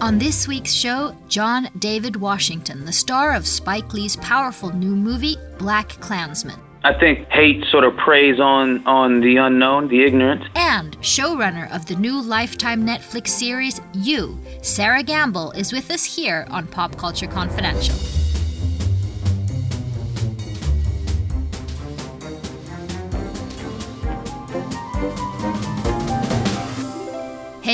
On this week's show, John David Washington, the star of Spike Lee's powerful new movie, Black Klansman. I think hate sort of preys on on the unknown, the ignorant. And showrunner of the new Lifetime Netflix series You, Sera Gamble is with us here on Pop Culture Confidential.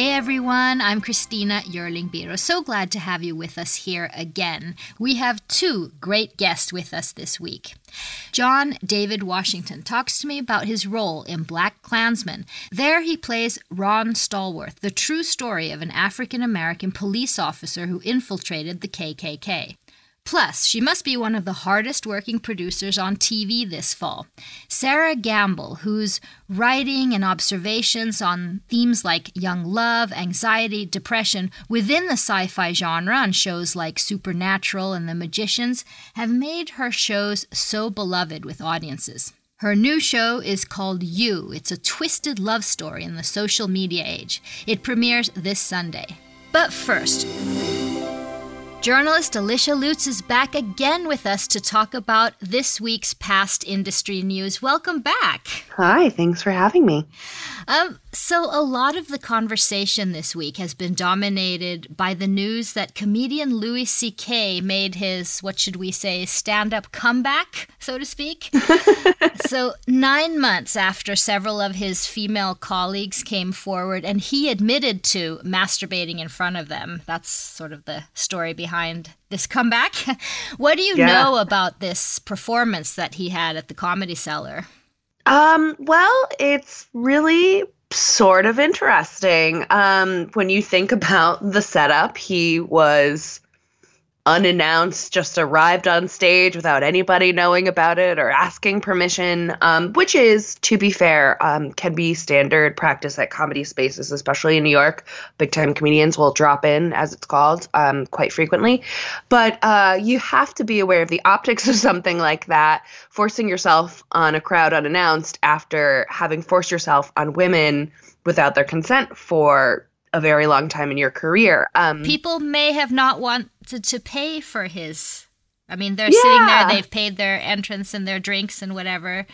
Hey everyone, I'm Christina Yerling Biro. So glad to have you with us here again. We have two great guests with us this week. John David Washington talks to me about his role in BlacKkKlansman. There he plays Ron Stallworth, the true story of an African American police officer who infiltrated the KKK. Plus, she must be one of the hardest working producers on TV this fall. Sera Gamble, whose writing and observations on themes like young love, anxiety, depression within the sci fi genre on shows like Supernatural and The Magicians have made her shows so beloved with audiences. Her new show is called You. It's a twisted love story in the social media age. It premieres this Sunday. But first, Journalist Alicia Lutes is back again with us to talk about this week's past industry news. Welcome back. Hi, thanks for having me. Um, so, a lot of the conversation this week has been dominated by the news that comedian Louis C.K. made his, what should we say, stand up comeback, so to speak. so, nine months after several of his female colleagues came forward and he admitted to masturbating in front of them. That's sort of the story behind this comeback. what do you yeah. know about this performance that he had at the Comedy Cellar? Um, well, it's really sort of interesting. Um, when you think about the setup, he was unannounced, just arrived on stage without anybody knowing about it or asking permission, um, which is, to be fair, um, can be standard practice at comedy spaces, especially in New York. Big time comedians will drop in, as it's called, um, quite frequently. But uh, you have to be aware of the optics of something like that, forcing yourself on a crowd unannounced after having forced yourself on women without their consent for a very long time in your career. Um, People may have not wanted to pay for his. I mean, they're yeah. sitting there, they've paid their entrance and their drinks and whatever.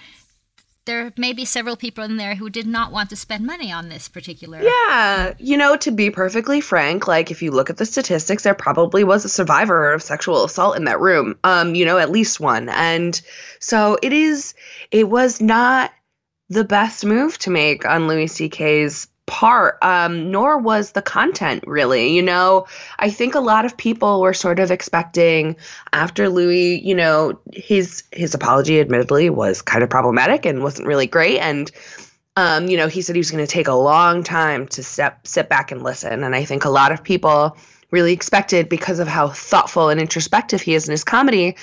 There may be several people in there who did not want to spend money on this particular. Yeah. You know, to be perfectly frank, like if you look at the statistics, there probably was a survivor of sexual assault in that room. Um, you know, at least one. And so it is, it was not the best move to make on Louis C.K.'s part um nor was the content really you know? I think a lot of people were sort of expecting after louis you know his his apology admittedly was kind of problematic and wasn't really great. And um you know he said he was going to take a long time to step sit back and listen. And i think a lot of people really expected because of how thoughtful and introspective he is in his comedy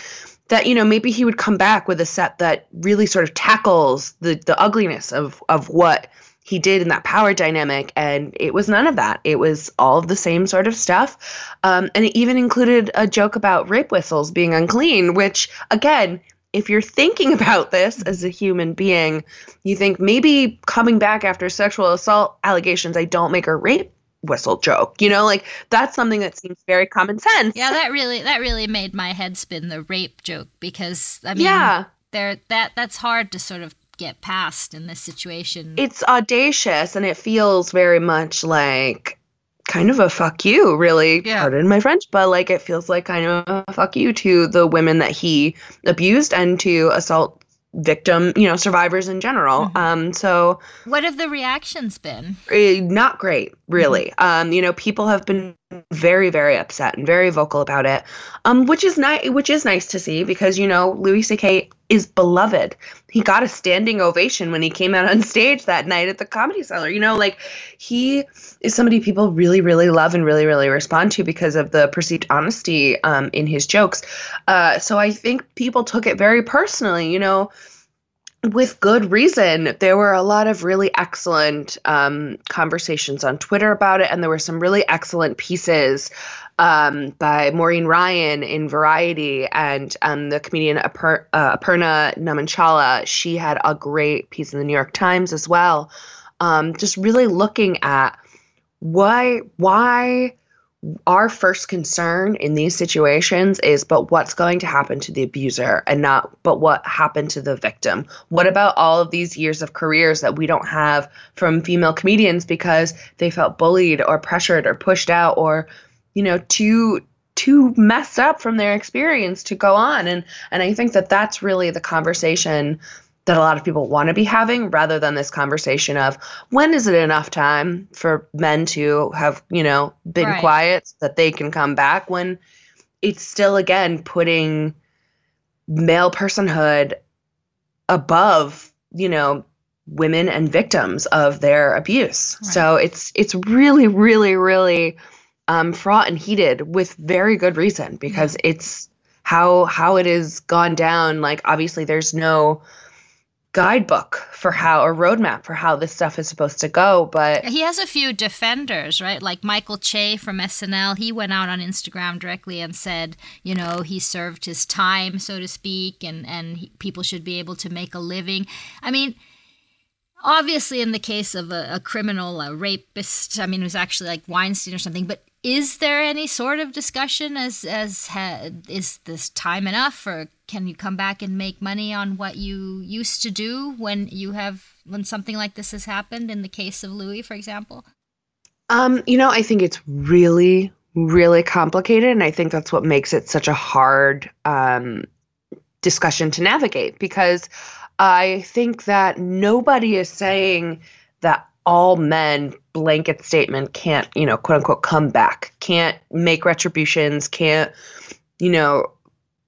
that you know maybe he would come back with a set that really sort of tackles the the ugliness of of what he did in that power dynamic and it was none of that. It was all of the same sort of stuff. Um, and it even included a joke about rape whistles being unclean which again if you're thinking about this as a human being you think maybe coming back after sexual assault allegations i don't make a rape whistle joke you know? Like that's something that seems very common sense. Yeah that really that really made my head spin the rape joke because i mean yeah. there that that's hard to sort of get past in this situation. It's audacious and it feels very much like kind of a fuck you, really. Yeah. Pardon my French, but like it feels like kind of a fuck you to the women that he abused and to assault victim, you know, survivors in general. Mm-hmm. Um, so what have the reactions been? Uh, not great, really. Mm-hmm. Um, you know, people have been very, very upset and very vocal about it. Um, which is nice which is nice to see because, you know, Louis C.K. is beloved. He got a standing ovation when he came out on stage that night at the comedy cellar. You know, like he is somebody people really, really love and really, really respond to because of the perceived honesty um in his jokes. Uh so I think people took it very personally, you know with good reason. There were a lot of really excellent um, conversations on Twitter about it, and there were some really excellent pieces um, by Maureen Ryan in Variety and um, the comedian Aper- uh, Aparna Nancherla. She had a great piece in the New York Times as well, um, just really looking at why why our first concern in these situations is but what's going to happen to the abuser and not but what happened to the victim what about all of these years of careers that we don't have from female comedians because they felt bullied or pressured or pushed out or you know too too messed up from their experience to go on and and I think that that's really the conversation that a lot of people want to be having rather than this conversation of when is it enough time for men to have, you know, been right. quiet so that they can come back when it's still again putting male personhood above, you know, women and victims of their abuse. Right. So it's it's really really really um, fraught and heated with very good reason because yeah. it's how how it has gone down. Like obviously there's no guidebook for how a roadmap for how this stuff is supposed to go but he has a few defenders right? Like michael che from snl he went out on instagram directly and said you know he served his time so to speak and and he, people should be able to make a living. I mean obviously in the case of a, a criminal a rapist i mean it was actually like weinstein or something but is there any sort of discussion as as ha, is this time enough or can you come back and make money on what you used to do when you have when something like this has happened in the case of Louis for example? Um you know I think it's really really complicated and I think that's what makes it such a hard um discussion to navigate because I think that nobody is saying that all men blanket statement can't, you know, quote unquote come back, can't make retributions, can't, you know,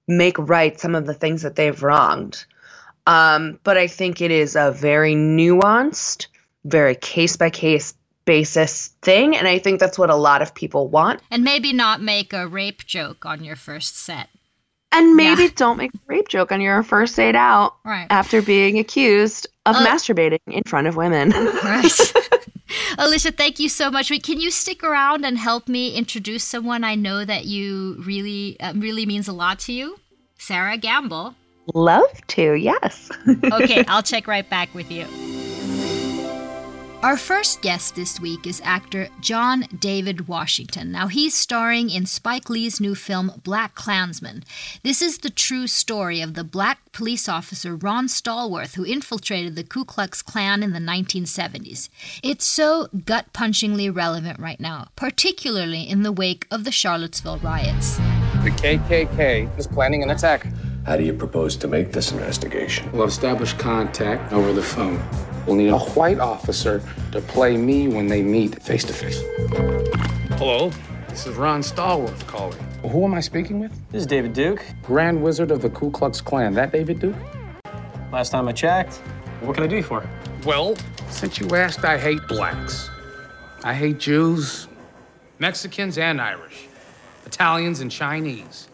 make right some of the things that they've wronged. Um, but I think it is a very nuanced, very case by case basis thing. And I think that's what a lot of people want. And maybe not make a rape joke on your first set. And maybe yeah. don't make a rape joke on your first date out right. after being accused of uh, masturbating in front of women. right. Alicia, thank you so much. Can you stick around and help me introduce someone I know that you really, uh, really means a lot to you? Sera Gamble. Love to, yes. okay, I'll check right back with you. Our first guest this week is actor John David Washington. Now, he's starring in Spike Lee's new film BlacKkKlansman. This is the true story of the black police officer Ron Stallworth who infiltrated the Ku Klux Klan in the 1970s. It's so gut punchingly relevant right now, particularly in the wake of the Charlottesville riots. The KKK is planning an attack. How do you propose to make this investigation? We'll establish contact over the phone. We'll need a white officer to play me when they meet face to face. Hello, this is Ron Stallworth calling. Well, who am I speaking with? This is David Duke. Grand Wizard of the Ku Klux Klan. That David Duke? Last time I checked. What can I do for you for? Well, since you asked, I hate blacks. I hate Jews, Mexicans, and Irish, Italians, and Chinese.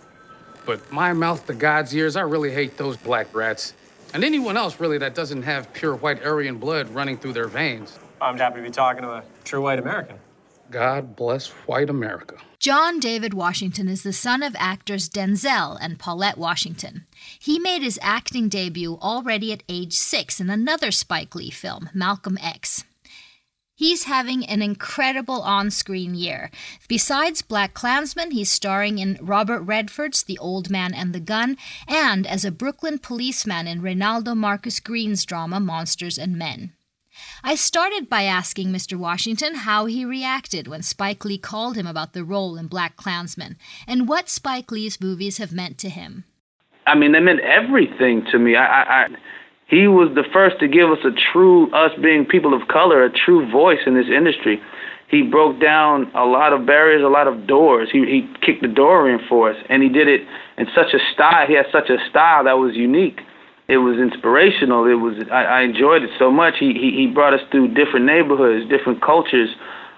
But my mouth to God's ears, I really hate those black rats. And anyone else, really, that doesn't have pure white Aryan blood running through their veins. I'm happy to be talking to a true white American. God bless white America. John David Washington is the son of actors Denzel and Paulette Washington. He made his acting debut already at age six in another Spike Lee film, Malcolm X. He's having an incredible on screen year. Besides BlacKkKlansman, he's starring in Robert Redford's The Old Man and the Gun and as a Brooklyn policeman in Reinaldo Marcus Green's drama Monsters and Men. I started by asking Mr. Washington how he reacted when Spike Lee called him about the role in BlacKkKlansman and what Spike Lee's movies have meant to him. I mean, they meant everything to me. I, I he was the first to give us a true, us being people of color, a true voice in this industry. He broke down a lot of barriers, a lot of doors. He he kicked the door in for us, and he did it in such a style. He had such a style that was unique. It was inspirational. It was I, I enjoyed it so much. He, he he brought us through different neighborhoods, different cultures.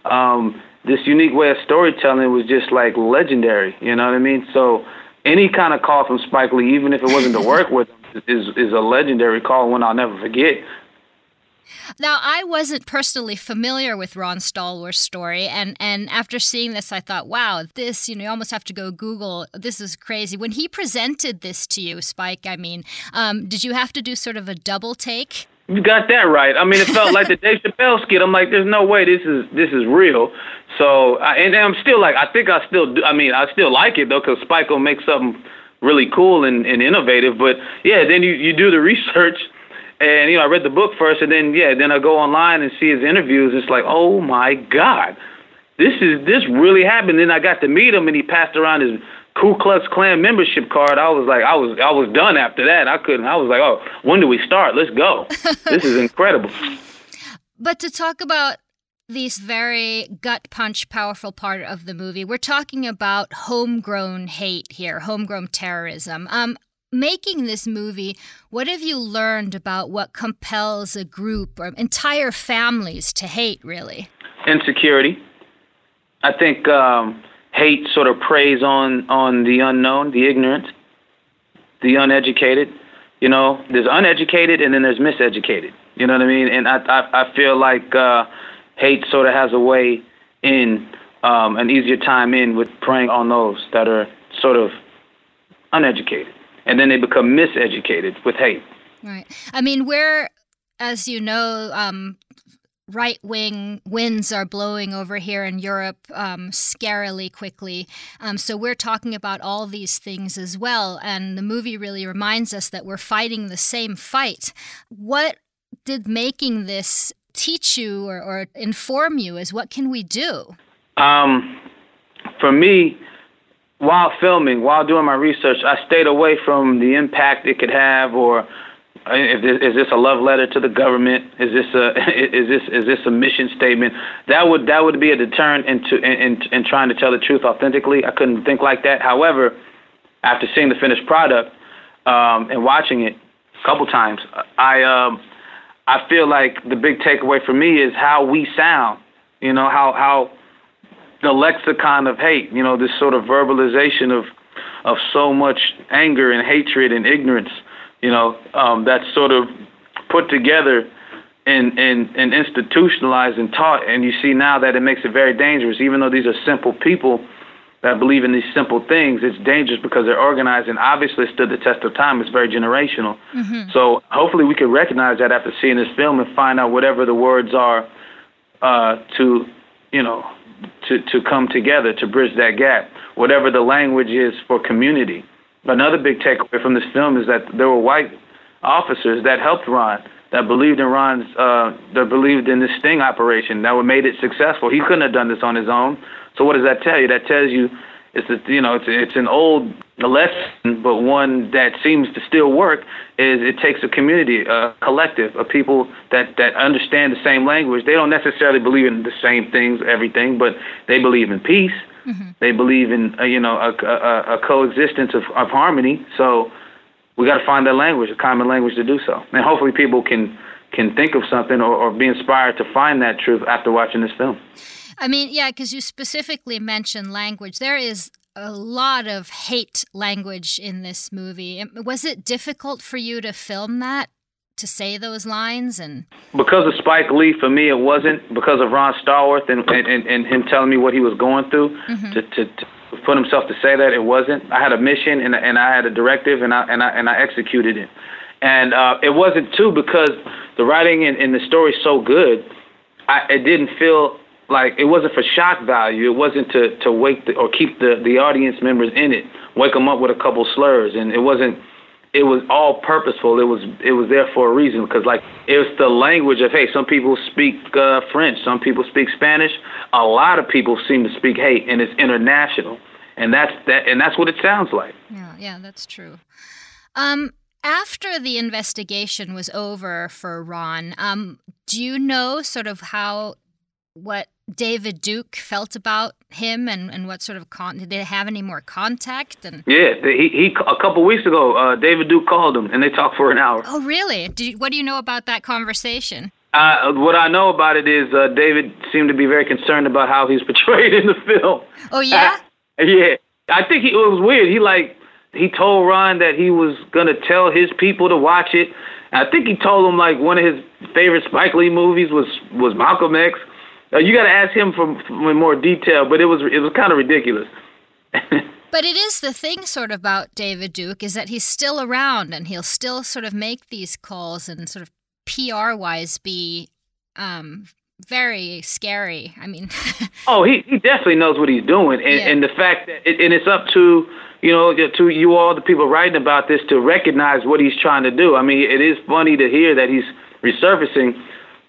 Um, this unique way of storytelling was just like legendary. You know what I mean? So any kind of call from Spike Lee, even if it wasn't to work with him, is is a legendary call, one I'll never forget. Now, I wasn't personally familiar with Ron Stallworth's story, and, and after seeing this, I thought, wow, this, you know, you almost have to go Google. This is crazy. When he presented this to you, Spike, I mean, um, did you have to do sort of a double take? You got that right. I mean, it felt like the Dave Chappelle skit. I'm like, there's no way this is this is real. So I, and I'm still like I think I still do. I mean I still like it though because Spike will make something really cool and, and innovative. But yeah, then you you do the research. And you know, I read the book first, and then yeah, then I go online and see his interviews. It's like, oh my God, this is this really happened. Then I got to meet him, and he passed around his Ku Klux Klan membership card. I was like, I was I was done after that. I couldn't. I was like, oh, when do we start? Let's go. this is incredible. But to talk about these very gut punch powerful part of the movie, we're talking about homegrown hate here, homegrown terrorism. Um, making this movie, what have you learned about what compels a group or entire families to hate? Really, insecurity. I think. Um, hate sort of preys on on the unknown, the ignorant, the uneducated. You know, there's uneducated and then there's miseducated. You know what I mean? And I I, I feel like uh, hate sort of has a way in um, an easier time in with preying on those that are sort of uneducated, and then they become miseducated with hate. Right. I mean, we're as you know, um, right wing winds are blowing over here in Europe um, scarily quickly. Um, so we're talking about all these things as well. And the movie really reminds us that we're fighting the same fight. What did making this teach you or, or inform you is what can we do? Um, for me, while filming, while doing my research, I stayed away from the impact it could have or this, is this a love letter to the government? Is this a is this is this a mission statement? That would that would be a deterrent into in, in, in trying to tell the truth authentically. I couldn't think like that. However, after seeing the finished product um, and watching it a couple times, I um, I feel like the big takeaway for me is how we sound. You know how how the lexicon of hate. You know this sort of verbalization of of so much anger and hatred and ignorance you know, um, that's sort of put together and, and, and institutionalized and taught. And you see now that it makes it very dangerous. Even though these are simple people that believe in these simple things, it's dangerous because they're organized and obviously stood the test of time. It's very generational. Mm-hmm. So hopefully we can recognize that after seeing this film and find out whatever the words are uh, to, you know, to, to come together to bridge that gap. Whatever the language is for community another big takeaway from this film is that there were white officers that helped Ron, that believed in Ron's, uh, that believed in this sting operation, that made it successful. He couldn't have done this on his own. So what does that tell you? That tells you it's a, you know it's it's an old lesson, but one that seems to still work. Is it takes a community, a collective of people that that understand the same language. They don't necessarily believe in the same things, everything, but they believe in peace Mm-hmm. They believe in uh, you know a, a, a coexistence of, of harmony. So we got to find that language, a common language to do so, and hopefully people can can think of something or, or be inspired to find that truth after watching this film. I mean, yeah, because you specifically mentioned language. There is a lot of hate language in this movie. Was it difficult for you to film that? to say those lines and because of Spike Lee for me it wasn't because of Ron Stallworth and and, and him telling me what he was going through mm-hmm. to, to, to put himself to say that it wasn't I had a mission and and I had a directive and I and I and I executed it and uh, it wasn't too because the writing and, and the story's so good I it didn't feel like it wasn't for shock value it wasn't to to wake the, or keep the the audience members in it wake them up with a couple slurs and it wasn't it was all purposeful. It was it was there for a reason because like it was the language of hey, some people speak uh, French, some people speak Spanish. A lot of people seem to speak hate, and it's international, and that's that, and that's what it sounds like. Yeah, yeah, that's true. Um, after the investigation was over for Ron, um, do you know sort of how what David Duke felt about him and, and what sort of con did they have any more contact and? Yeah he, he a couple weeks ago uh, David Duke called him and they talked for an hour. Oh really? Do you, what do you know about that conversation? Uh, what I know about it is uh, David seemed to be very concerned about how he's portrayed in the film. Oh yeah? Yeah. I think he, it was weird. He like he told Ron that he was gonna tell his people to watch it. I think he told him like one of his favorite Spike Lee movies was was Malcolm X uh, you got to ask him for, for more detail, but it was it was kind of ridiculous. but it is the thing, sort of, about David Duke is that he's still around and he'll still sort of make these calls and sort of PR wise be um, very scary. I mean, oh, he, he definitely knows what he's doing, and, Yeah. and the fact that it, and it's up to you know to you all the people writing about this to recognize what he's trying to do. I mean, it is funny to hear that he's resurfacing,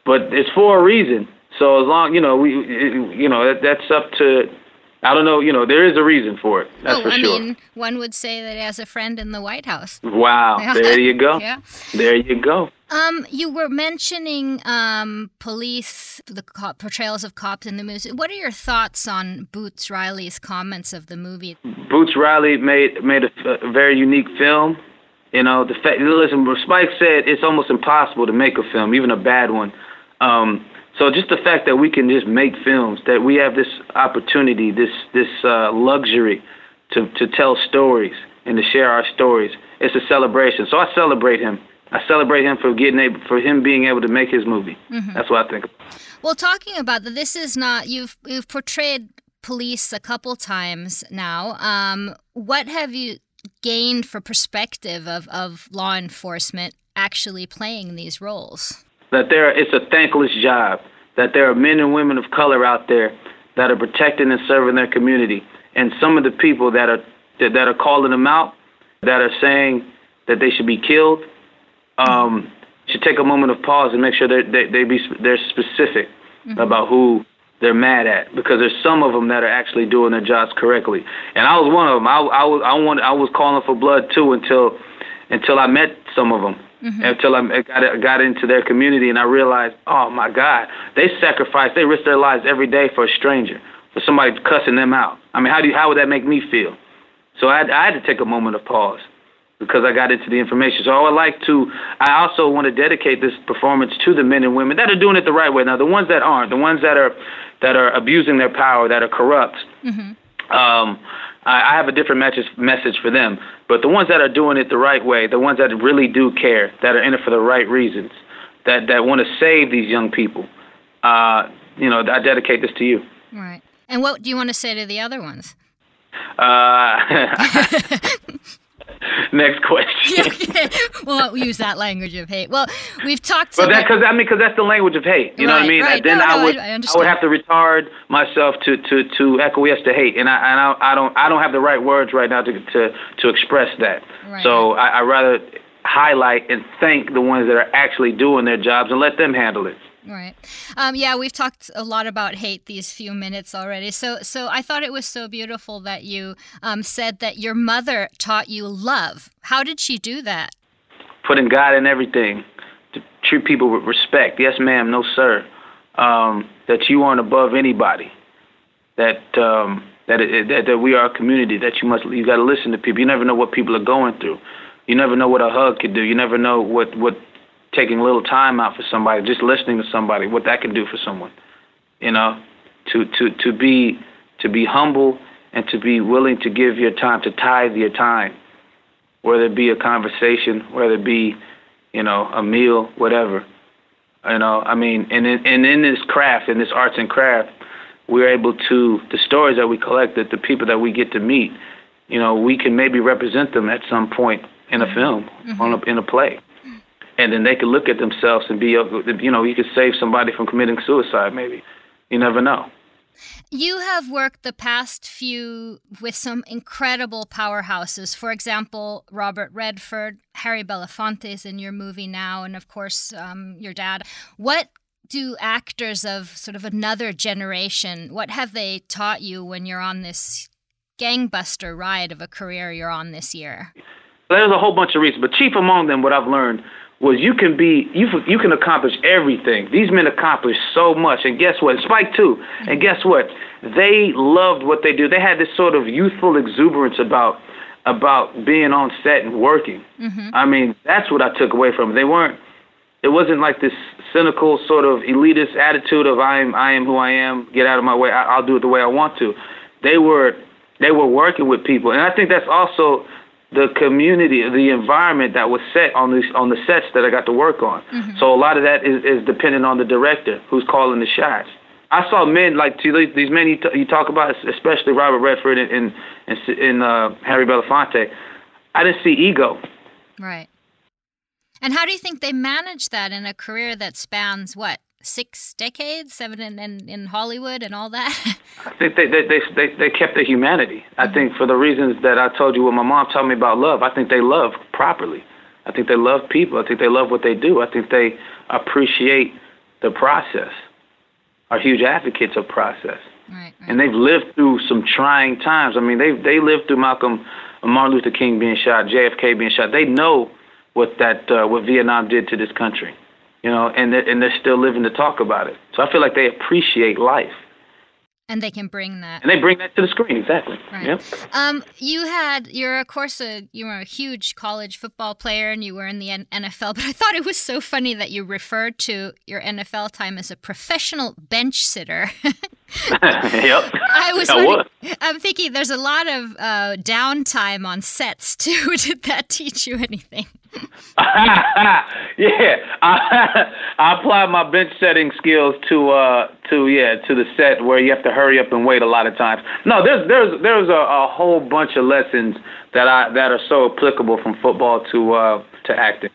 but it's for a reason. So as long you know we you know that, that's up to I don't know you know there is a reason for it. That's oh, for I sure. mean, one would say that as a friend in the White House. wow, there you go. Yeah. There you go. Um, you were mentioning um, police, the cop, portrayals of cops in the movie. What are your thoughts on Boots Riley's comments of the movie? Boots Riley made made a, a very unique film. You know, the fact listen, Spike said it's almost impossible to make a film, even a bad one. Um, so just the fact that we can just make films, that we have this opportunity, this this uh, luxury to to tell stories and to share our stories, it's a celebration. So I celebrate him. I celebrate him for getting able, for him being able to make his movie. That's what I think. Well, talking about that, this is not you've you've portrayed police a couple times now. Um, what have you gained for perspective of, of law enforcement actually playing these roles? That there it's a thankless job that there are men and women of color out there that are protecting and serving their community. And some of the people that are that, are calling them out that are saying that they should be killed um, should take a moment of pause and make sure that they, they be they're specific about who they're mad at because there's some of them that are actually doing their jobs correctly. And I was one of them. I, I was I wanted I was calling for blood too until until I met some of them until I got got into their community and I realized, oh my God, they sacrifice, they risk their lives every day for a stranger, for somebody cussing them out. I mean, how do you, how would that make me feel? So I, had- I had to take a moment of pause because I got into the information. So I would like to, I also want to dedicate this performance to the men and women that are doing it the right way. Now, the ones that aren't, the ones that are that are abusing their power, that are corrupt. Um, I, I have a different message message for them. But the ones that are doing it the right way, the ones that really do care, that are in it for the right reasons, that that want to save these young people, uh, you know, I dedicate this to you. Right. And what do you want to say to the other ones? Uh, next question. okay. Well, we'll use that language of hate. Well, we've talked But that, because I mean, because that's the language of hate. You know what I mean? right. Then No, I no, would, I- I would have to retard myself to to to acquiesce to hate, and I and I, I don't I don't have the right words right now to to to express that. Right. So I, I rather highlight and thank the ones that are actually doing their jobs and let them handle it. Right. Um, yeah, we've talked a lot about hate these few minutes already. So, so I thought it was so beautiful that you um, said that your mother taught you love. How did she do that? putting God in everything, to treat people with respect. Yes, ma'am. No, sir. Um, that you aren't above anybody. That um, that, it, that that we are a community. That you must you got to listen to people. You never know what people are going through. You never know what a hug could do. You never know what what taking a little time out for somebody, just listening to somebody, what that can do for someone. You know, to to to be to be humble and to be willing to give your time, to tithe your time whether it be a conversation, whether it be, you know, a meal, whatever. You know, I mean, and in, and in this craft, in this arts and craft, we're able to the stories that we collect, that the people that we get to meet, you know, we can maybe represent them at some point in a mm-hmm. film, on a, in a play, and then they could look at themselves and be, you know, you could save somebody from committing suicide, maybe. You never know. You have worked the past few with some incredible powerhouses. For example, Robert Redford, Harry Belafonte is in your movie now, and of course, um, your dad. What do actors of sort of another generation, what have they taught you when you're on this gangbuster ride of a career you're on this year? There's a whole bunch of reasons, but chief among them, what I've learned was you can be you you can accomplish everything. These men accomplished so much, and guess what? Spike too. And guess what? They loved what they do. They had this sort of youthful exuberance about about being on set and working. Mm-hmm. I mean, that's what I took away from it. They weren't. It wasn't like this cynical sort of elitist attitude of I am I am who I am. Get out of my way. I, I'll do it the way I want to. They were they were working with people, and I think that's also the community, the environment that was set on these on the sets that I got to work on. So a lot of that is, is dependent on the director who's calling the shots. I saw men like these these men you, t- you talk about, especially Robert Redford and and, and, and uh, Harry Belafonte. I didn't see ego. Right. And how do you think they manage that in a career that spans what? Six decades, seven in, in, in Hollywood and all that? I think they, they, they, they, they kept their humanity. I think for the reasons that I told you what my mom told me about love, I think they love properly. I think they love people. I think they love what they do. I think they appreciate the process, are huge advocates of process. Right, right. And they've lived through some trying times. I mean, they they lived through Malcolm, Martin Luther King being shot, JFK being shot. They know what that uh, what Vietnam did to this country, you know, and they're, and they're still living to talk about it. So I feel like they appreciate life. And they can bring that. And they bring that to the screen, exactly. Right. Yep. Um, you had you're of course a you were a huge college football player and you were in the NFL, but I thought it was so funny that you referred to your NFL time as a professional bench sitter. yep. I was, I was. I'm thinking there's a lot of uh, downtime on sets too. Did that teach you anything? yeah, I, I apply my bench setting skills to uh to yeah to the set where you have to hurry up and wait a lot of times. No, there's there's there's a, a whole bunch of lessons that I that are so applicable from football to uh to acting.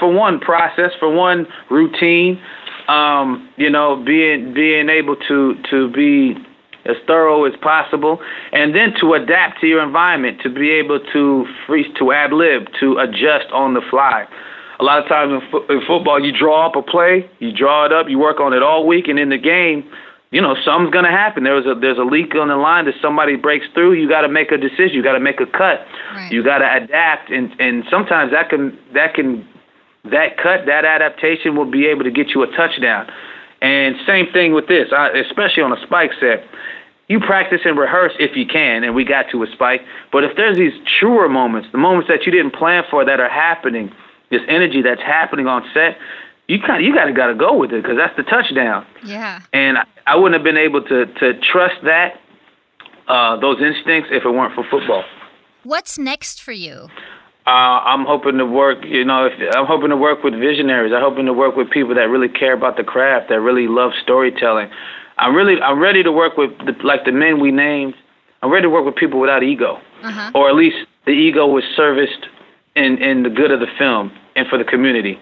For one, process. For one, routine. Um, you know, being being able to to be as thorough as possible, and then to adapt to your environment, to be able to free, to ad lib, to adjust on the fly. A lot of times in, fo- in football, you draw up a play, you draw it up, you work on it all week, and in the game, you know something's gonna happen. There's a there's a leak on the line that somebody breaks through. You got to make a decision. You got to make a cut. Right. You got to adapt, and and sometimes that can that can that cut that adaptation will be able to get you a touchdown. And same thing with this, I, especially on a spike set you practice and rehearse if you can, and we got to a spike. But if there's these truer moments, the moments that you didn't plan for that are happening, this energy that's happening on set, you kind of you got to got to go with it because that's the touchdown. Yeah. And I, I wouldn't have been able to to trust that uh, those instincts if it weren't for football. What's next for you? Uh, I'm hoping to work, you know, if, I'm hoping to work with visionaries. I'm hoping to work with people that really care about the craft, that really love storytelling. I'm really, I'm ready to work with the, like the men we named. I'm ready to work with people without ego, Uh-huh. or at least the ego was serviced in in the good of the film and for the community.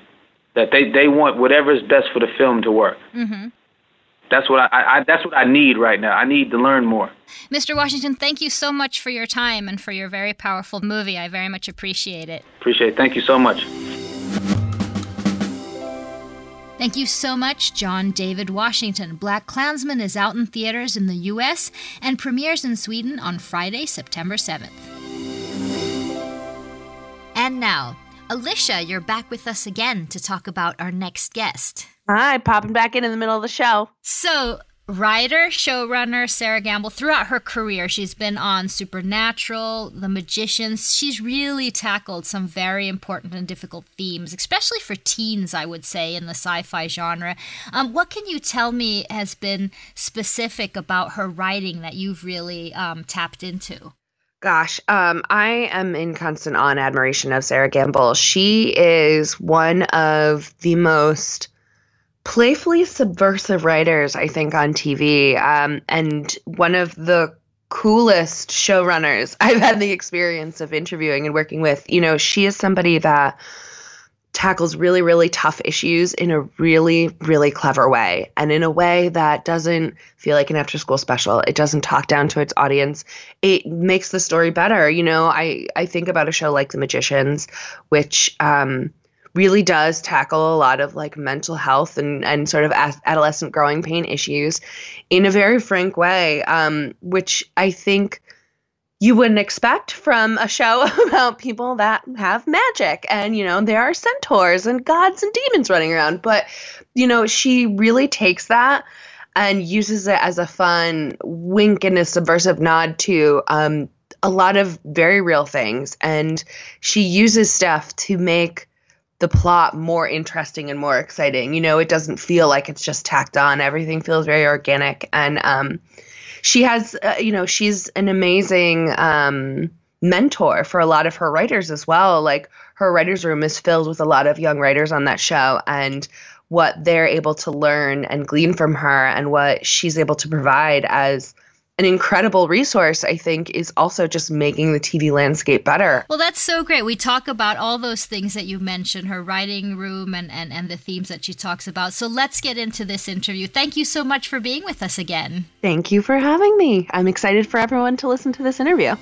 That they they want whatever is best for the film to work. Mm-hmm. That's what I, I that's what I need right now. I need to learn more. Mr. Washington, thank you so much for your time and for your very powerful movie. I very much appreciate it. Appreciate it. Thank you so much. Thank you so much, John David Washington. BlacKkKlansman is out in theaters in the US and premieres in Sweden on Friday, September 7th. And now, Alicia, you're back with us again to talk about our next guest. Hi, popping back in in the middle of the show. So, writer, showrunner Sera Gamble, throughout her career, she's been on Supernatural, The Magicians. She's really tackled some very important and difficult themes, especially for teens, I would say, in the sci fi genre. Um, what can you tell me has been specific about her writing that you've really um, tapped into? Gosh, um, I am in constant awe and admiration of Sera Gamble. She is one of the most playfully subversive writers, I think, on TV, um, and one of the coolest showrunners I've had the experience of interviewing and working with. You know, she is somebody that tackles really, really tough issues in a really, really clever way and in a way that doesn't feel like an after school special. It doesn't talk down to its audience. It makes the story better. You know, I, I think about a show like The Magicians, which um, really does tackle a lot of like mental health and, and sort of adolescent growing pain issues in a very frank way, um, which I think you wouldn't expect from a show about people that have magic and you know there are centaurs and gods and demons running around. But you know she really takes that and uses it as a fun wink and a subversive nod to um, a lot of very real things. And she uses stuff to make the plot more interesting and more exciting. You know it doesn't feel like it's just tacked on. Everything feels very organic. And um, she has uh, you know she's an amazing um, mentor for a lot of her writers as well. Like her writers room is filled with a lot of young writers on that show. And what they're able to learn and glean from her and what she's able to provide as an incredible resource, I think, is also just making the TV landscape better. Well, that's so great. We talk about all those things that you mentioned, her writing room and, and, and the themes that she talks about. So let's get into this interview. Thank you so much for being with us again. Thank you for having me. I'm excited for everyone to listen to this interview.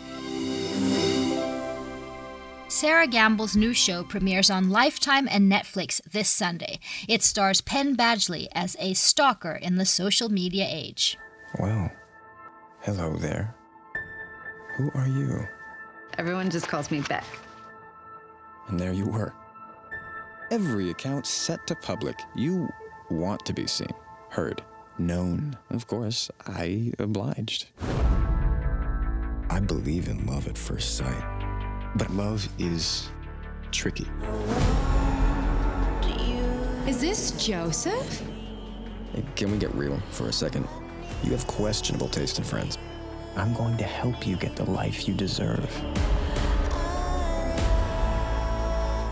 Sera Gamble's new show premieres on Lifetime and Netflix this Sunday. It stars Penn Badgley as a stalker in the social media age. Well, hello there. Who are you? Everyone just calls me Beck. And there you were. Every account set to public. You want to be seen, heard, known. Of course, I obliged. I believe in love at first sight. But love is tricky. Is this Joseph? Hey, can we get real for a second? You have questionable taste in friends. I'm going to help you get the life you deserve.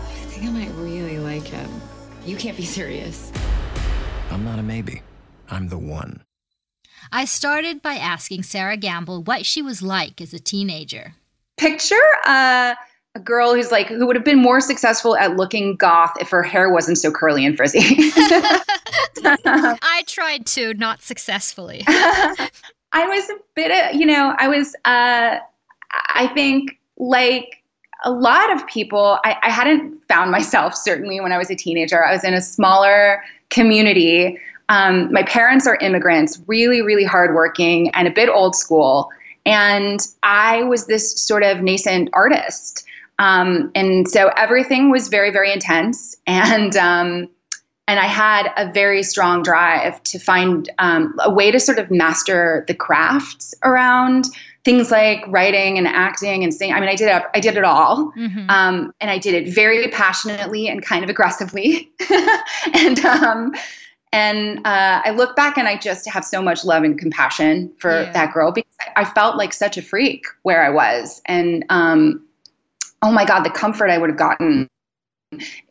I think I might really like him. You can't be serious. I'm not a maybe. I'm the one. I started by asking Sera Gamble what she was like as a teenager picture uh, a girl who's like who would have been more successful at looking goth if her hair wasn't so curly and frizzy. I tried to, not successfully. I was a bit, of, you know, I was, uh, I think, like a lot of people, I, I hadn't found myself certainly when I was a teenager. I was in a smaller community. Um, my parents are immigrants, really, really hardworking and a bit old school. And I was this sort of nascent artist. Um, and so everything was very, very intense. And, um, and I had a very strong drive to find um, a way to sort of master the crafts around things like writing and acting and singing. I mean, I did it, I did it all, mm-hmm. um, and I did it very passionately and kind of aggressively. and um, and uh, I look back and I just have so much love and compassion for yeah. that girl because I felt like such a freak where I was. And um, oh my God, the comfort I would have gotten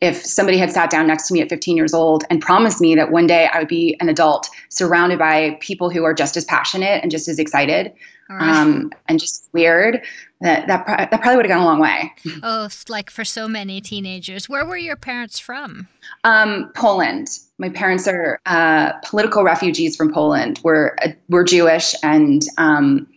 if somebody had sat down next to me at 15 years old and promised me that one day I would be an adult surrounded by people who are just as passionate and just as excited right. um, and just weird, that, that, that probably would have gone a long way. Oh, like for so many teenagers. Where were your parents from? Um, Poland. My parents are uh, political refugees from Poland. We're, uh, we're Jewish and um,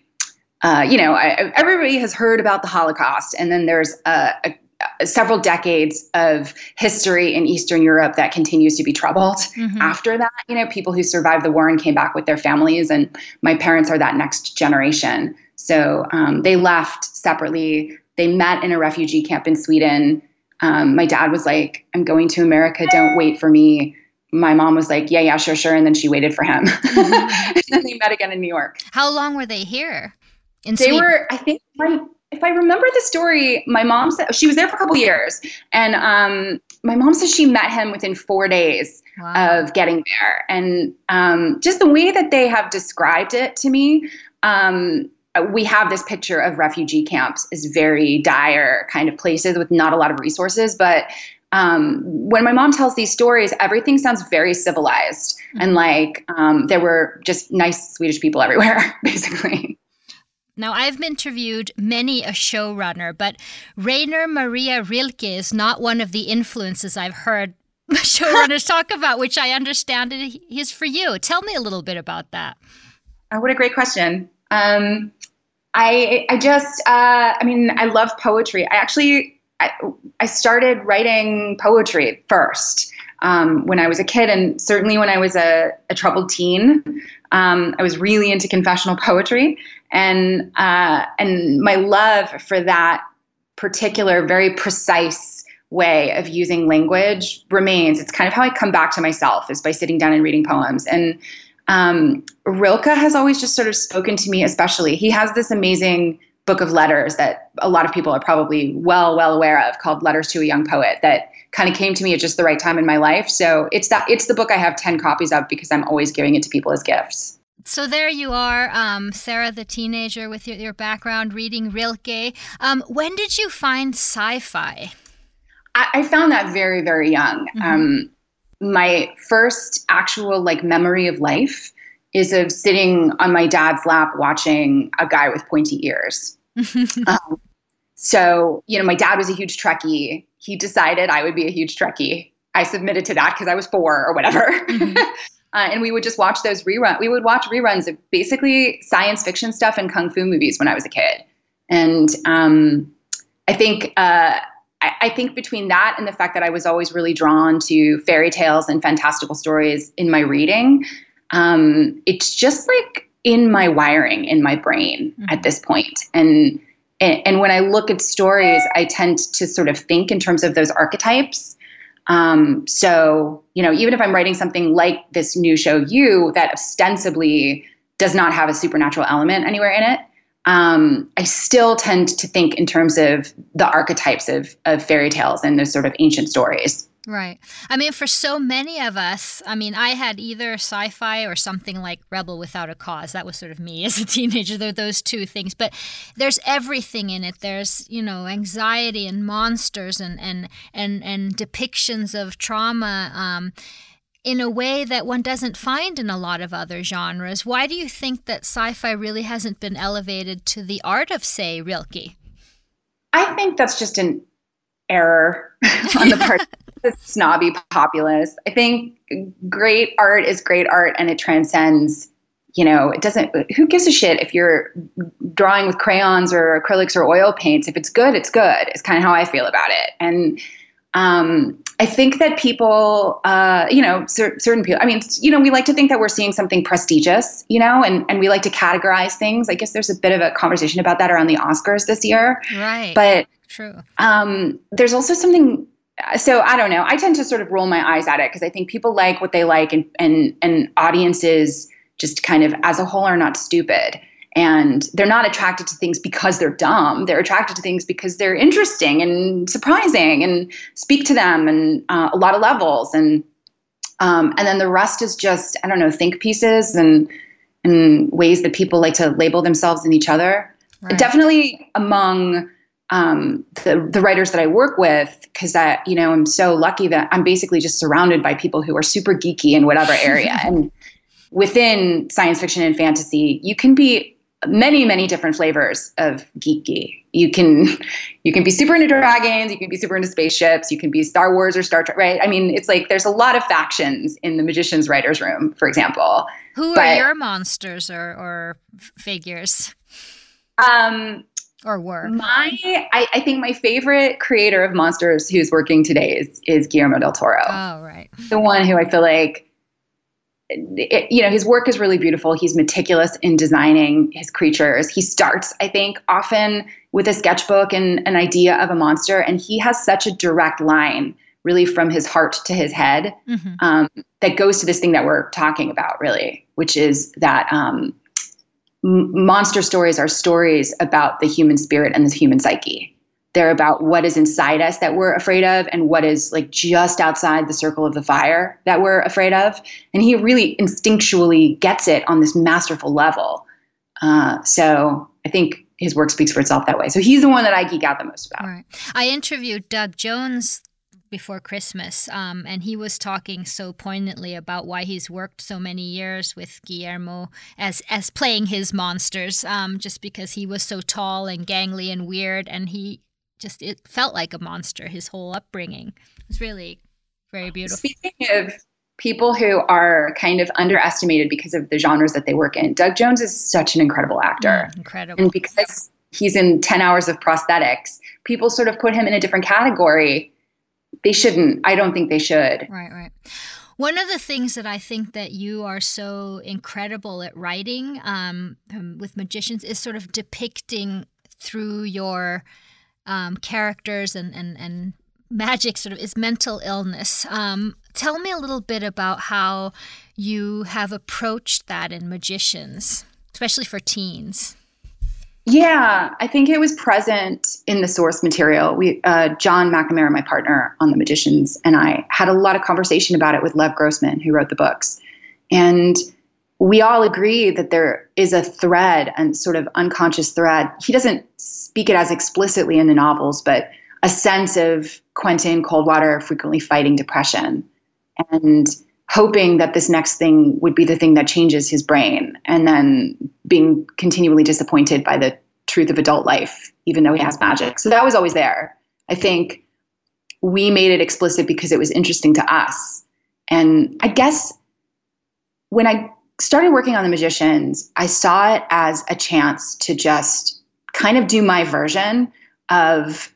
uh, you know, I, everybody has heard about the Holocaust, and then there's a, a several decades of history in Eastern Europe that continues to be troubled. Mm-hmm. After that, you know, people who survived the war and came back with their families, and my parents are that next generation. So um, they left separately. They met in a refugee camp in Sweden. Um, my dad was like, "I'm going to America. Don't wait for me." My mom was like, "Yeah, yeah, sure, sure," and then she waited for him. Mm-hmm. and then they met again in New York. How long were they here? In they Sweden? were, I think, my if I remember the story, my mom said she was there for a couple years, and um, my mom says she met him within four days wow. of getting there, and um, just the way that they have described it to me. Um, we have this picture of refugee camps as very dire kind of places with not a lot of resources, but um, when my mom tells these stories, everything sounds very civilized mm-hmm. and like um, there were just nice Swedish people everywhere, basically. Now, I've interviewed many a showrunner, but Rainer Maria Rilke is not one of the influences I've heard showrunners talk about, which I understand is for you. Tell me a little bit about that. Oh, what a great question. Um, I I just uh, I mean I love poetry. I actually I, I started writing poetry first um, when I was a kid, and certainly when I was a, a troubled teen. Um, I was really into confessional poetry, and uh, and my love for that particular, very precise way of using language remains. It's kind of how I come back to myself is by sitting down and reading poems. And um, Rilke has always just sort of spoken to me, especially. He has this amazing book of letters that a lot of people are probably well, well aware of called Letters to a Young Poet that kind of came to me at just the right time in my life. So it's that it's the book I have 10 copies of because I'm always giving it to people as gifts. So there you are, um, Sera, the teenager with your, your background reading Rilke. Um, when did you find sci-fi? I, I found that very, very young. Mm-hmm. Um, my first actual like memory of life is of sitting on my dad's lap watching a guy with pointy ears. um, so, you know, my dad was a huge Trekkie. He decided I would be a huge Trekkie. I submitted to that because I was four or whatever. Mm-hmm. uh, and we would just watch those reruns. We would watch reruns of basically science fiction stuff and kung fu movies when I was a kid. And um, I think uh, I, I think between that and the fact that I was always really drawn to fairy tales and fantastical stories in my reading, um, it's just like in my wiring in my brain mm-hmm. at this point. And, and and when I look at stories, I tend to sort of think in terms of those archetypes. Um, so you know, even if I'm writing something like this new show, you that ostensibly does not have a supernatural element anywhere in it, um, I still tend to think in terms of the archetypes of, of fairy tales and those sort of ancient stories. Right. I mean, for so many of us, I mean, I had either sci fi or something like Rebel Without a Cause. That was sort of me as a teenager, They're those two things. But there's everything in it. There's, you know, anxiety and monsters and, and, and, and depictions of trauma. Um, in a way that one doesn't find in a lot of other genres. Why do you think that sci fi really hasn't been elevated to the art of, say, Rilke? I think that's just an error on the part of the snobby populace. I think great art is great art and it transcends, you know, it doesn't, who gives a shit if you're drawing with crayons or acrylics or oil paints? If it's good, it's good, is kind of how I feel about it. And um, I think that people, uh, you know, cer- certain people, I mean, you know, we like to think that we're seeing something prestigious, you know, and, and we like to categorize things. I guess there's a bit of a conversation about that around the Oscars this year. Right. But true. Um, there's also something, so I don't know. I tend to sort of roll my eyes at it because I think people like what they like and, and, and audiences just kind of as a whole are not stupid and they're not attracted to things because they're dumb they're attracted to things because they're interesting and surprising and speak to them and uh, a lot of levels and um, and then the rest is just i don't know think pieces and and ways that people like to label themselves and each other right. definitely among um, the, the writers that I work with, because that you know I'm so lucky that I'm basically just surrounded by people who are super geeky in whatever area. and within science fiction and fantasy, you can be many many different flavors of geeky. You can you can be super into dragons you can be super into spaceships you can be star wars or star trek right? I mean it's like there's a lot of factions in the magician's writers room for example. Who but, are your monsters or or figures? Um or were. My I, I think my favorite creator of monsters who's working today is is guillermo del toro. Oh right. The one who i feel like it, you know his work is really beautiful. He's meticulous in designing his creatures. He starts i think often with a sketchbook and an idea of a monster and he has such a direct line really from his heart to his head mm-hmm. um, that goes to this thing that we're talking about really which is that um, monster stories are stories about the human spirit and the human psyche they're about what is inside us that we're afraid of and what is like just outside the circle of the fire that we're afraid of. And he really instinctually gets it on this masterful level. Uh, so I think his work speaks for itself that way. So he's the one that I geek out the most about. Right. I interviewed Doug Jones before Christmas, um, and he was talking so poignantly about why he's worked so many years with Guillermo as as playing his monsters, um, just because he was so tall and gangly and weird, and he just it felt like a monster his whole upbringing. It was really very beautiful. Speaking of people who are kind of underestimated because of the genres that they work in doug jones is such an incredible actor. Mm, incredible. And because he's in 10 hours of prosthetics people sort of put him in a different category they shouldn't i don't think they should right right one of the things that I think that you are so incredible at writing um, with magicians is sort of depicting through your um, characters and, and, and magic sort of is mental illness. Um, tell me a little bit about how you have approached that in magicians, especially for teens. Yeah, I think it was present in the source material. We, uh, John McNamara, my partner on The Magicians, and I had a lot of conversation about it with Lev Grossman, who wrote the books, and we all agree that there is a thread and sort of unconscious thread. He doesn't speak it as explicitly in the novels, but a sense of Quentin Coldwater frequently fighting depression and hoping that this next thing would be the thing that changes his brain and then being continually disappointed by the truth of adult life even though he has magic so that was always there i think we made it explicit because it was interesting to us and i guess when i started working on the magicians i saw it as a chance to just kind of do my version of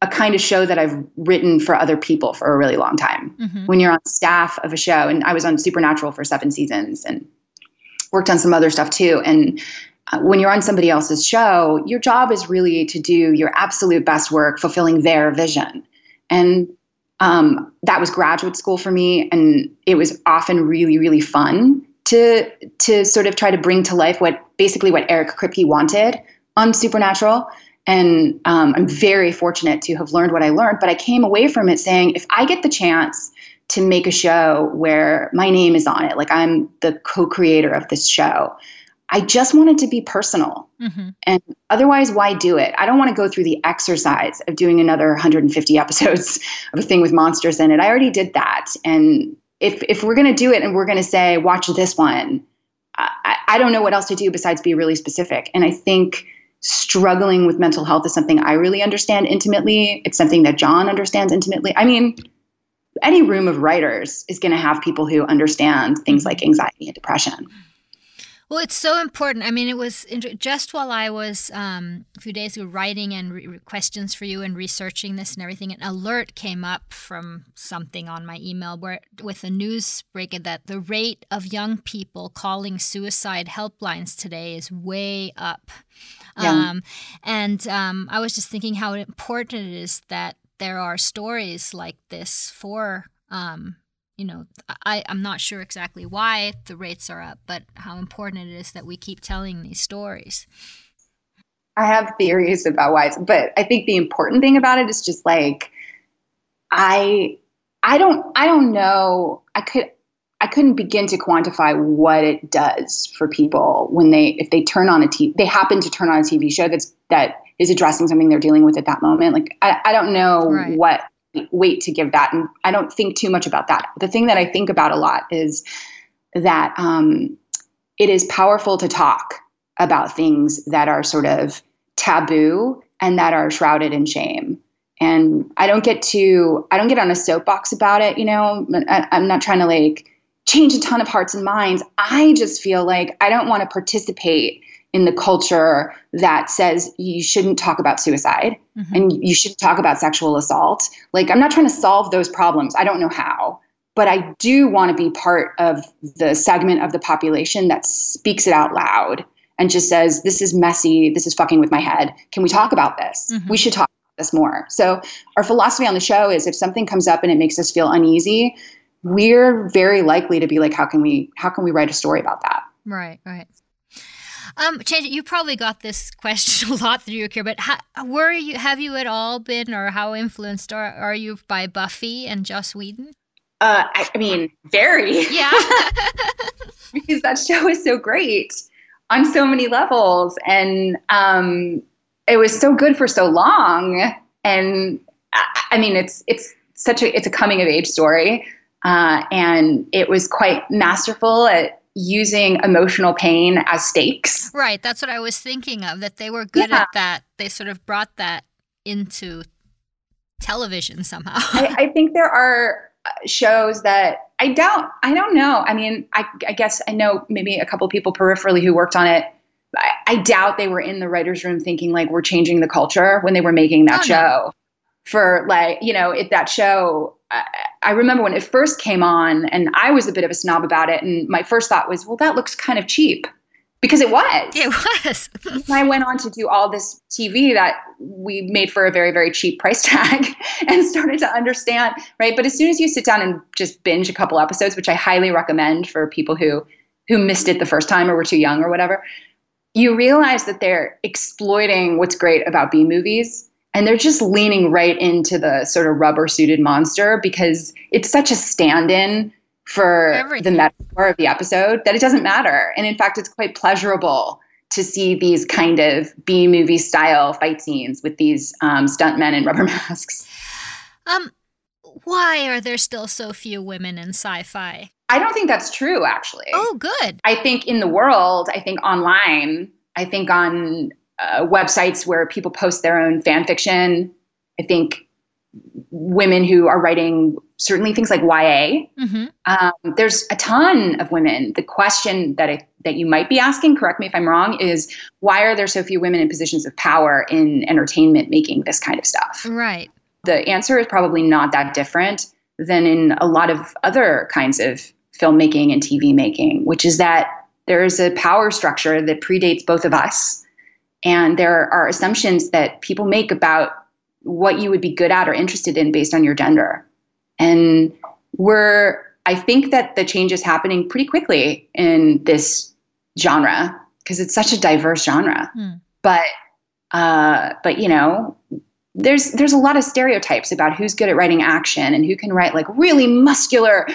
a kind of show that I've written for other people for a really long time. Mm-hmm. When you're on staff of a show, and I was on Supernatural for seven seasons and worked on some other stuff too. And uh, when you're on somebody else's show, your job is really to do your absolute best work, fulfilling their vision. And um, that was graduate school for me, and it was often really, really fun to to sort of try to bring to life what basically what Eric Kripke wanted on Supernatural and um, I'm very fortunate to have learned what I learned. But I came away from it saying, if I get the chance to make a show where my name is on it, like I'm the co creator of this show, I just want it to be personal. Mm-hmm. And otherwise, why do it? I don't want to go through the exercise of doing another 150 episodes of a thing with monsters in it. I already did that. And if, if we're going to do it and we're going to say, watch this one, I, I don't know what else to do besides be really specific. And I think struggling with mental health is something I really understand intimately. It's something that John understands intimately. I mean, any room of writers is going to have people who understand things like anxiety and depression. Well, it's so important. I mean, it was just while I was um, a few days ago writing and re- questions for you and researching this and everything, an alert came up from something on my email where with a news break that the rate of young people calling suicide helplines today is way up. Yeah. Um, and um, I was just thinking how important it is that there are stories like this for, um, you know, I, I'm not sure exactly why the rates are up, but how important it is that we keep telling these stories. I have theories about why, but I think the important thing about it is just like, I, I don't, I don't know. I could, I couldn't begin to quantify what it does for people when they if they turn on a TV they happen to turn on a TV show that's that is addressing something they're dealing with at that moment. Like I, I don't know right. what weight to give that, and I don't think too much about that. The thing that I think about a lot is that um, it is powerful to talk about things that are sort of taboo and that are shrouded in shame and i don't get to i don't get on a soapbox about it you know I, am not trying to like change a ton of hearts and minds. I just feel like I don't want to participate in the culture that says you shouldn't talk about suicide mm-hmm. and you should talk about sexual assault. Like, I'm not trying to solve those problems. I don't know how. But I do want to be part of the segment of the population that speaks it out loud and just says, This is messy. This is fucking with my head. Can we talk about this? Mm-hmm. We should talk about this more. So, our philosophy on the show is if something comes up and it makes us feel uneasy, we're very likely to be like, how can we how can we write a story about that? Right, right. Um, Change, you probably got this question a lot through your career, but how, were you have you at all been, or how influenced are, are you by Buffy and Joss Whedon? Uh, I, I mean, very. Yeah, because that show is so great on so many levels, and um, it was so good for so long. And I, I mean, it's it's such a it's a coming of age story uh, and it was quite masterful at using emotional pain as stakes. Right. That's what I was thinking of, that they were good yeah. at that. They sort of brought that into television somehow. I, I, think there are uh, shows that I doubt, I don't know. I mean, I, I guess I know maybe a couple people peripherally who worked on it. I, I, doubt they were in the writer's room thinking like we're changing the culture when they were making that oh, show. No. For like, you know, if that show I, remember when it first came on, and I was a bit of a snob about it. And my first thought was, well, that looks kind of cheap because it was. It was. I went on to do all this TV that we made for a very, very cheap price tag and started to understand, right? But as soon as you sit down and just binge a couple episodes, which I highly recommend for people who who missed it the first time or were too young or whatever, you realize that they're exploiting what's great about B movies and they're just leaning right into the sort of rubber suited monster because it's such a stand in for Everything. the metaphor of the episode that it doesn't matter. And in fact, it's quite pleasurable to see these kind of B movie style fight scenes with these um, stuntmen in rubber masks. Um, why are there still so few women in sci fi? I don't think that's true, actually. Oh, good. I think in the world, I think online, I think on uh, websites where people post their own fan fiction, I think women who are writing certainly things like YA. Mm-hmm. Um, there's a ton of women. The question that I, that you might be asking, correct me if I'm wrong, is why are there so few women in positions of power in entertainment making this kind of stuff? Right. The answer is probably not that different than in a lot of other kinds of filmmaking and TV making, which is that there is a power structure that predates both of us. And there are assumptions that people make about what you would be good at or interested in based on your gender. And we're, I think that the change is happening pretty quickly in this genre because it's such a diverse genre. Hmm. But, uh, but you know, there's there's a lot of stereotypes about who's good at writing action and who can write like really muscular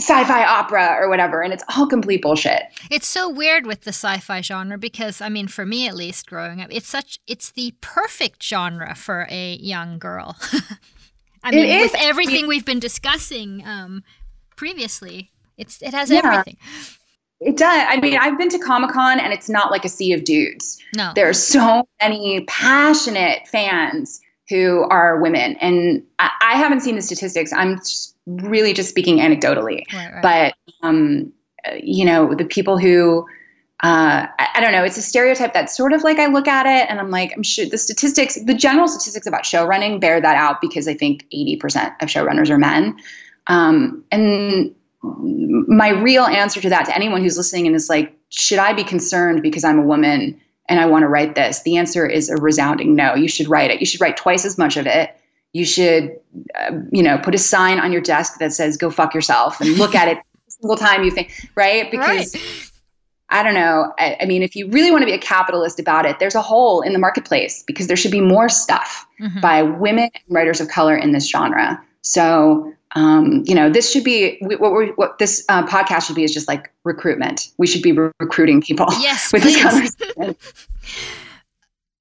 sci-fi opera or whatever and it's all complete bullshit It's so weird with the sci-fi genre because I mean for me at least growing up it's such it's the perfect genre for a young girl. I It mean is. with everything we've been discussing um previously it's it has Yeah. everything. it does i mean i've been to comic-con and it's not like a sea of dudes No. there are so many passionate fans who are women and i, I haven't seen the statistics i'm just really just speaking anecdotally. Right, right. but um, you know the people who uh, I, I don't know it's a stereotype that's sort of like i look at it and i'm like i'm sure the statistics the general statistics about show running bear that out because i think 80% of showrunners are men. Um, and my real answer to that to anyone who's listening and is like should i be concerned because i'm a woman and i want to write this? The answer is a resounding no. You should write it. You should write twice as much of it you should uh, you know put a sign on your desk that says go fuck yourself and look at it every single time you think right because I don't know. I, I mean, if you really want to be a capitalist about it, there's a hole in the marketplace because there should be more stuff Mhm. by women and writers of color in this genre. So, um, you know, this should be what, we're, what this uh, podcast should be is just like recruitment. We should be re- recruiting people Yes, with this please. conversation.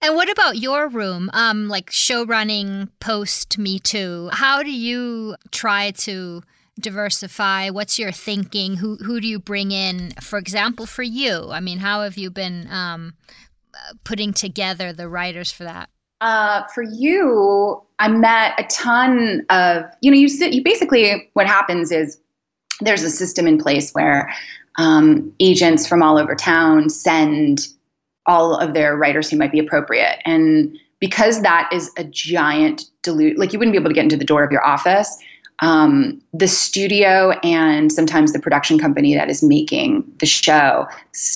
And what about your room? Um, like show running post Me Too. How do you try to diversify? What's your thinking? Who who do you bring in? For example, for you, I mean, how have you been um, putting together the writers for that? Uh, for you, I met a ton of, you know, you sit, you basically, what happens is there's a system in place where um, agents from all over town send all of their writers who might be appropriate. And because that is a giant dilute, like you wouldn't be able to get into the door of your office, um, the studio and sometimes the production company that is making the show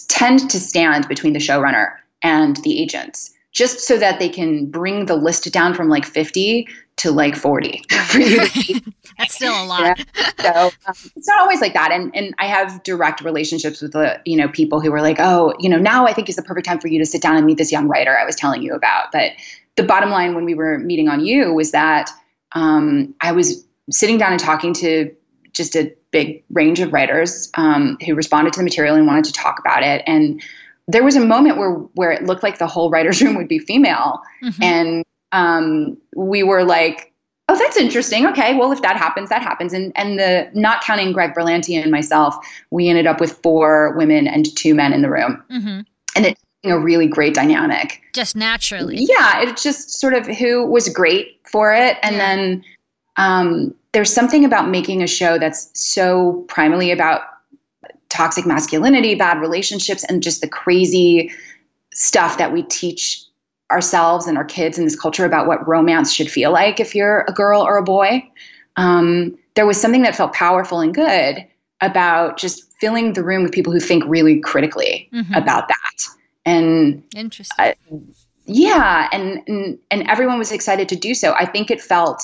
tend to stand between the showrunner and the agents just so that they can bring the list down from like 50 to like 40 for you That's still a lot. so um, it's not always like that. And and i have direct relationships with the you know people who are like oh you know now i think is the perfect time for you to sit down and meet this young writer i was telling you about. But the bottom line when we were meeting on you was that um, i was sitting down and talking to just a big range of writers um, who responded to the material and wanted to talk about it. And there was a moment where where it looked like the whole writers room would be female. Mhm. and um, we were like, "Oh, that's interesting. Okay, well, if that happens, that happens." And and the not counting Greg Berlanti and myself, we ended up with four women and two men in the room, hmm and it's a really great dynamic. Just naturally. Yeah, it's just sort of who was great for it, and Yeah. then um, there's something about making a show that's so primarily about toxic masculinity, bad relationships, and just the crazy stuff that we teach ourselves and our kids in this culture about what romance should feel like if you're a girl or a boy. Um, there was something that felt powerful and good about just filling the room with people who think really critically Mhm. about that. And Interesting. I- yeah, and, and and everyone was excited to do so. I think it felt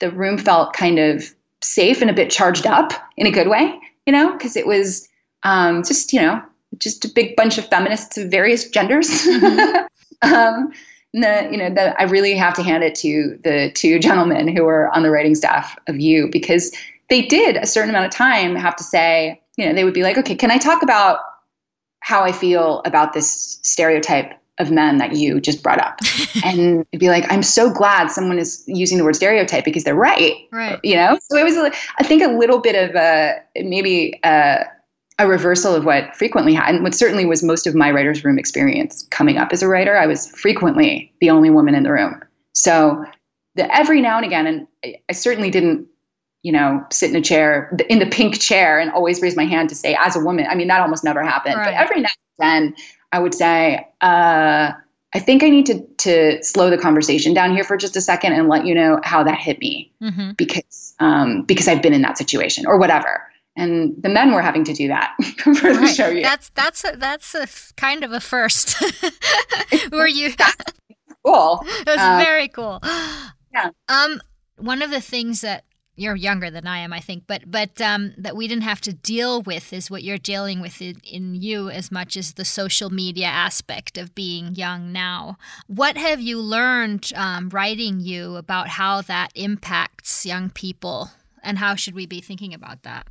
the room felt kind of safe and a bit charged up in a good way, you know, because it was um, just you know just a big bunch of feminists of various genders. um, the you know the, I really have to hand it to the two gentlemen who were on the writing staff of you because they did a certain amount of time have to say you know they would be like okay can I talk about how I feel about this stereotype of men that you just brought up? And be like i'm so glad someone is using the word stereotype because they're right right. you know? So it was i think a little bit of a maybe a, a reversal of what frequently had and what certainly was most of my writer's room experience coming up as a writer i was frequently the only woman in the room so the, every now and again and I, I certainly didn't you know, sit in a chair, in the pink chair, and always raise my hand to say, as a woman. I mean, that almost never happened. Right. But every now and then, I would say, uh, I think I need to to slow the conversation down here for just a second and let you know how that hit me mm-hmm. because um, because I've been in that situation or whatever. And the men were having to do that for the Right. show. Yeah, That's that's a, that's a kind of a first. Were you? cool. It was Uh, very cool. yeah. Um, one of the things that you're younger than I am, I think, but but um, that we didn't have to deal with is what you're dealing with in, in you as much as the social media aspect of being young now. What have you learned um, writing you about how that impacts young people, and how should we be thinking about that?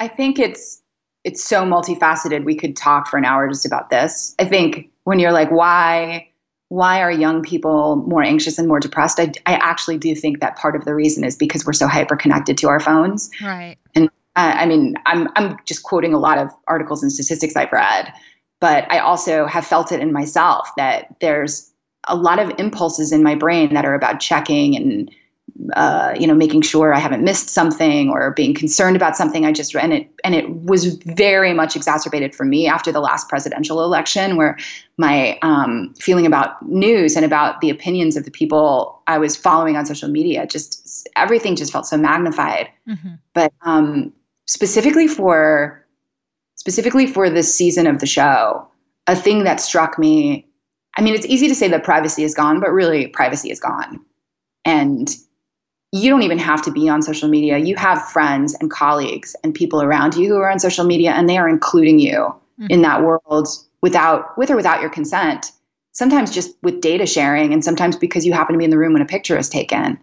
I think it's it's so multifaceted. We could talk for an hour just about this. I think when you're like, why why are young people more anxious and more depressed? I, I actually do think that part of the reason is because we're so hyper connected to our phones. Right. And uh, I mean, I'm I'm just quoting a lot of articles and statistics I've read, but I also have felt it in myself that there's a lot of impulses in my brain that are about checking and uh, you know making sure I haven't missed something or being concerned about something I just read. And it and it was very much exacerbated for me after the last presidential election, where my um, feeling about news and about the opinions of the people I was following on social media just everything just felt so magnified Mm-hmm. but um, specifically for specifically for this season of the show, a thing that struck me. I mean, it's easy to say that privacy is gone, but really, privacy is gone, and you don't even have to be on social media. You have friends and colleagues and people around you who are on social media, and they are including you mm-hmm. in that world without, with or without your consent. Sometimes just with data sharing, and sometimes because you happen to be in the room when a picture is taken.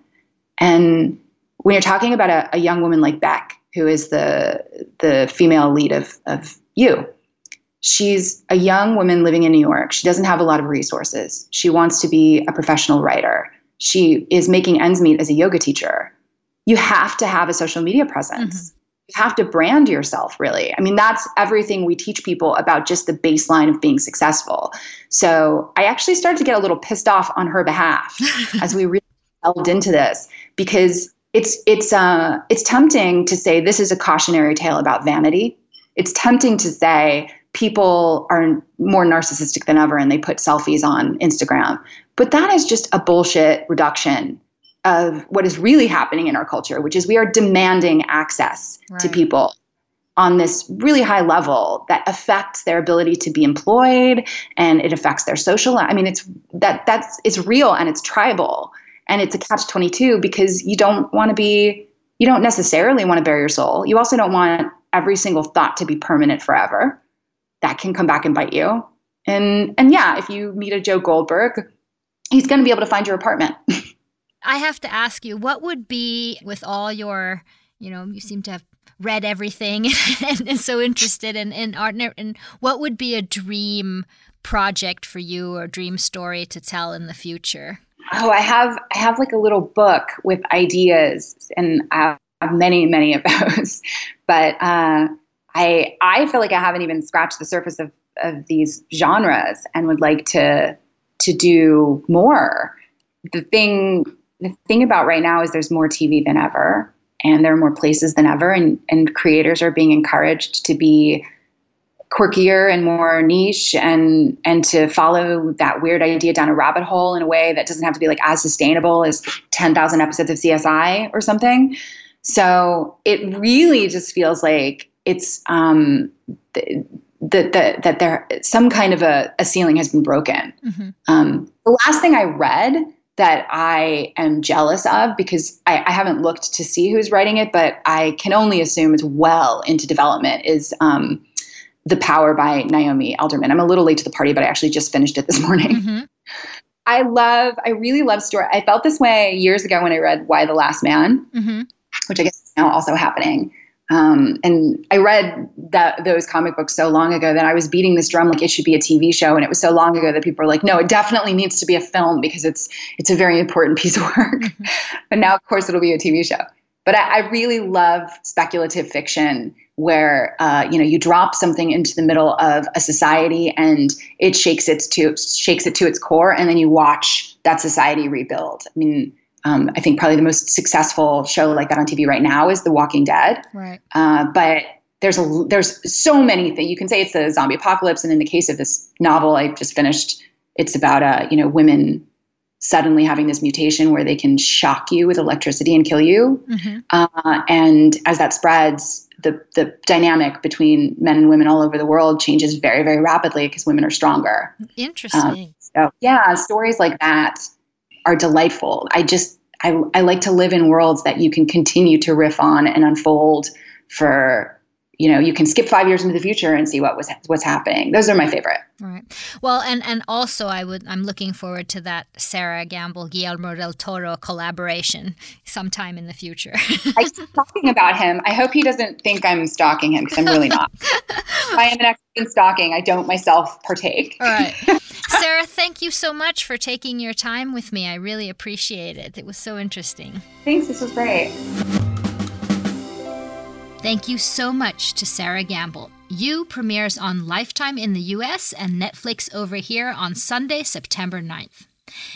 And when you're talking about a, a young woman like Beck, who is the the female lead of of you, she's a young woman living in New York. She doesn't have a lot of resources. She wants to be a professional writer. She is making ends meet as a yoga teacher. You have to have a social media presence. You have to brand yourself, really. I mean, that's everything we teach people about just the baseline of being successful. So I actually started to get a little pissed off on her behalf as we really delved into this because it's it's uh it's tempting to say this is a cautionary tale about vanity. It's tempting to say people are more narcissistic than ever and they put selfies on Instagram. But that is just a bullshit reduction of what is really happening in our culture, which is we are demanding access to people on this really high level that affects their ability to be employed and it affects their social I mean it's that that's it's real and it's tribal and it's a catch 22 because you don't want to be you don't necessarily want to bare your soul. You also don't want every single thought to be permanent forever. That can come back and bite you. And and yeah, if you meet a Joe Goldberg, he's going to be able to find your apartment. I have to ask you, what would be with all your, you know, you seem to have read everything and, and so interested in, in art, and- and what would be a dream project for you or dream story to tell in the future? Oh, I have I have like a little book with ideas, and I have many many of those. But uh, I I feel like I haven't even scratched the surface of of these genres, and would like to to do more. The thing the thing about right now is there's more TV than ever, and there are more places than ever, and and creators are being encouraged to be quirkier and more niche and and to follow that weird idea down a rabbit hole in a way that doesn't have to be like as sustainable as 10,000 episodes of CSI or something. So it really just feels like it's um that that that there some kind of a, a ceiling has been broken. Mhm. Um, the last thing I read that I am jealous of because I, I haven't looked to see who's writing it, but I can only assume it's well into development is um, The Power by Naomi Alderman. I'm a little late to the party, but I actually just finished it this morning. Mhm. I love, I really love story. I felt this way years ago when I read Y the Last Man, Mhm. which I guess is now also happening. Um, and I read that those comic books so long ago that I was beating this drum like it should be a TV show, and it was so long ago that people were like, "No, it definitely needs to be a film because it's it's a very important piece of work." but now, of course, it'll be a TV show. But I, I really love speculative fiction where uh, you know you drop something into the middle of a society and it shakes it to shakes it to its core, and then you watch that society rebuild. I mean um, I think probably the most successful show like that on TV right now is The Walking Dead. Right. Uh, but there's a there's so many things you can say it's the zombie apocalypse, and in the case of this novel I just finished, it's about uh, you know women suddenly having this mutation where they can shock you with electricity and kill you. Mm-hmm. Uh, and as that spreads, the the dynamic between men and women all over the world changes very very rapidly because women are stronger. Interesting. Um, so yeah, stories like that are delightful. I just I, I like to live in worlds that you can continue to riff on and unfold for you know you can skip five years into the future and see what was what's happening. Those are my favorite. Right. Well and and also i would i'm looking forward to that Sera Gamble guillermo del toro collaboration sometime in the future. I keep talking about him. I hope he doesn't think i'm stalking him because i'm really not. I am an expert in stalking. I don't myself partake. All right Sera, thank you so much for taking your time with me. I really appreciate it. It was so interesting. Thanks, this was great. Thank you so much to Sera Gamble. You premieres on Lifetime in the US and Netflix over here on Sunday, September 9th.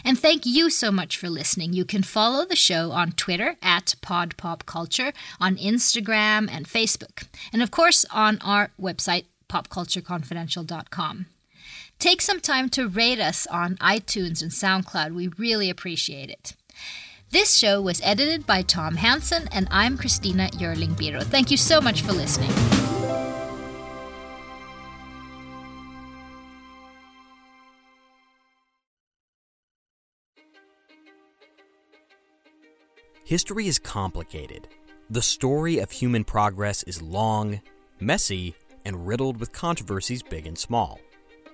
And thank you so much for listening. You can follow the show on Twitter at PodPopCulture, on Instagram and Facebook, and of course on our website, popcultureconfidential.com. Take some time to rate us on iTunes and SoundCloud. We really appreciate it. This show was edited by Tom Hansen, and I'm Christina Yerling Biro. Thank you so much for listening. History is complicated. The story of human progress is long, messy, and riddled with controversies big and small.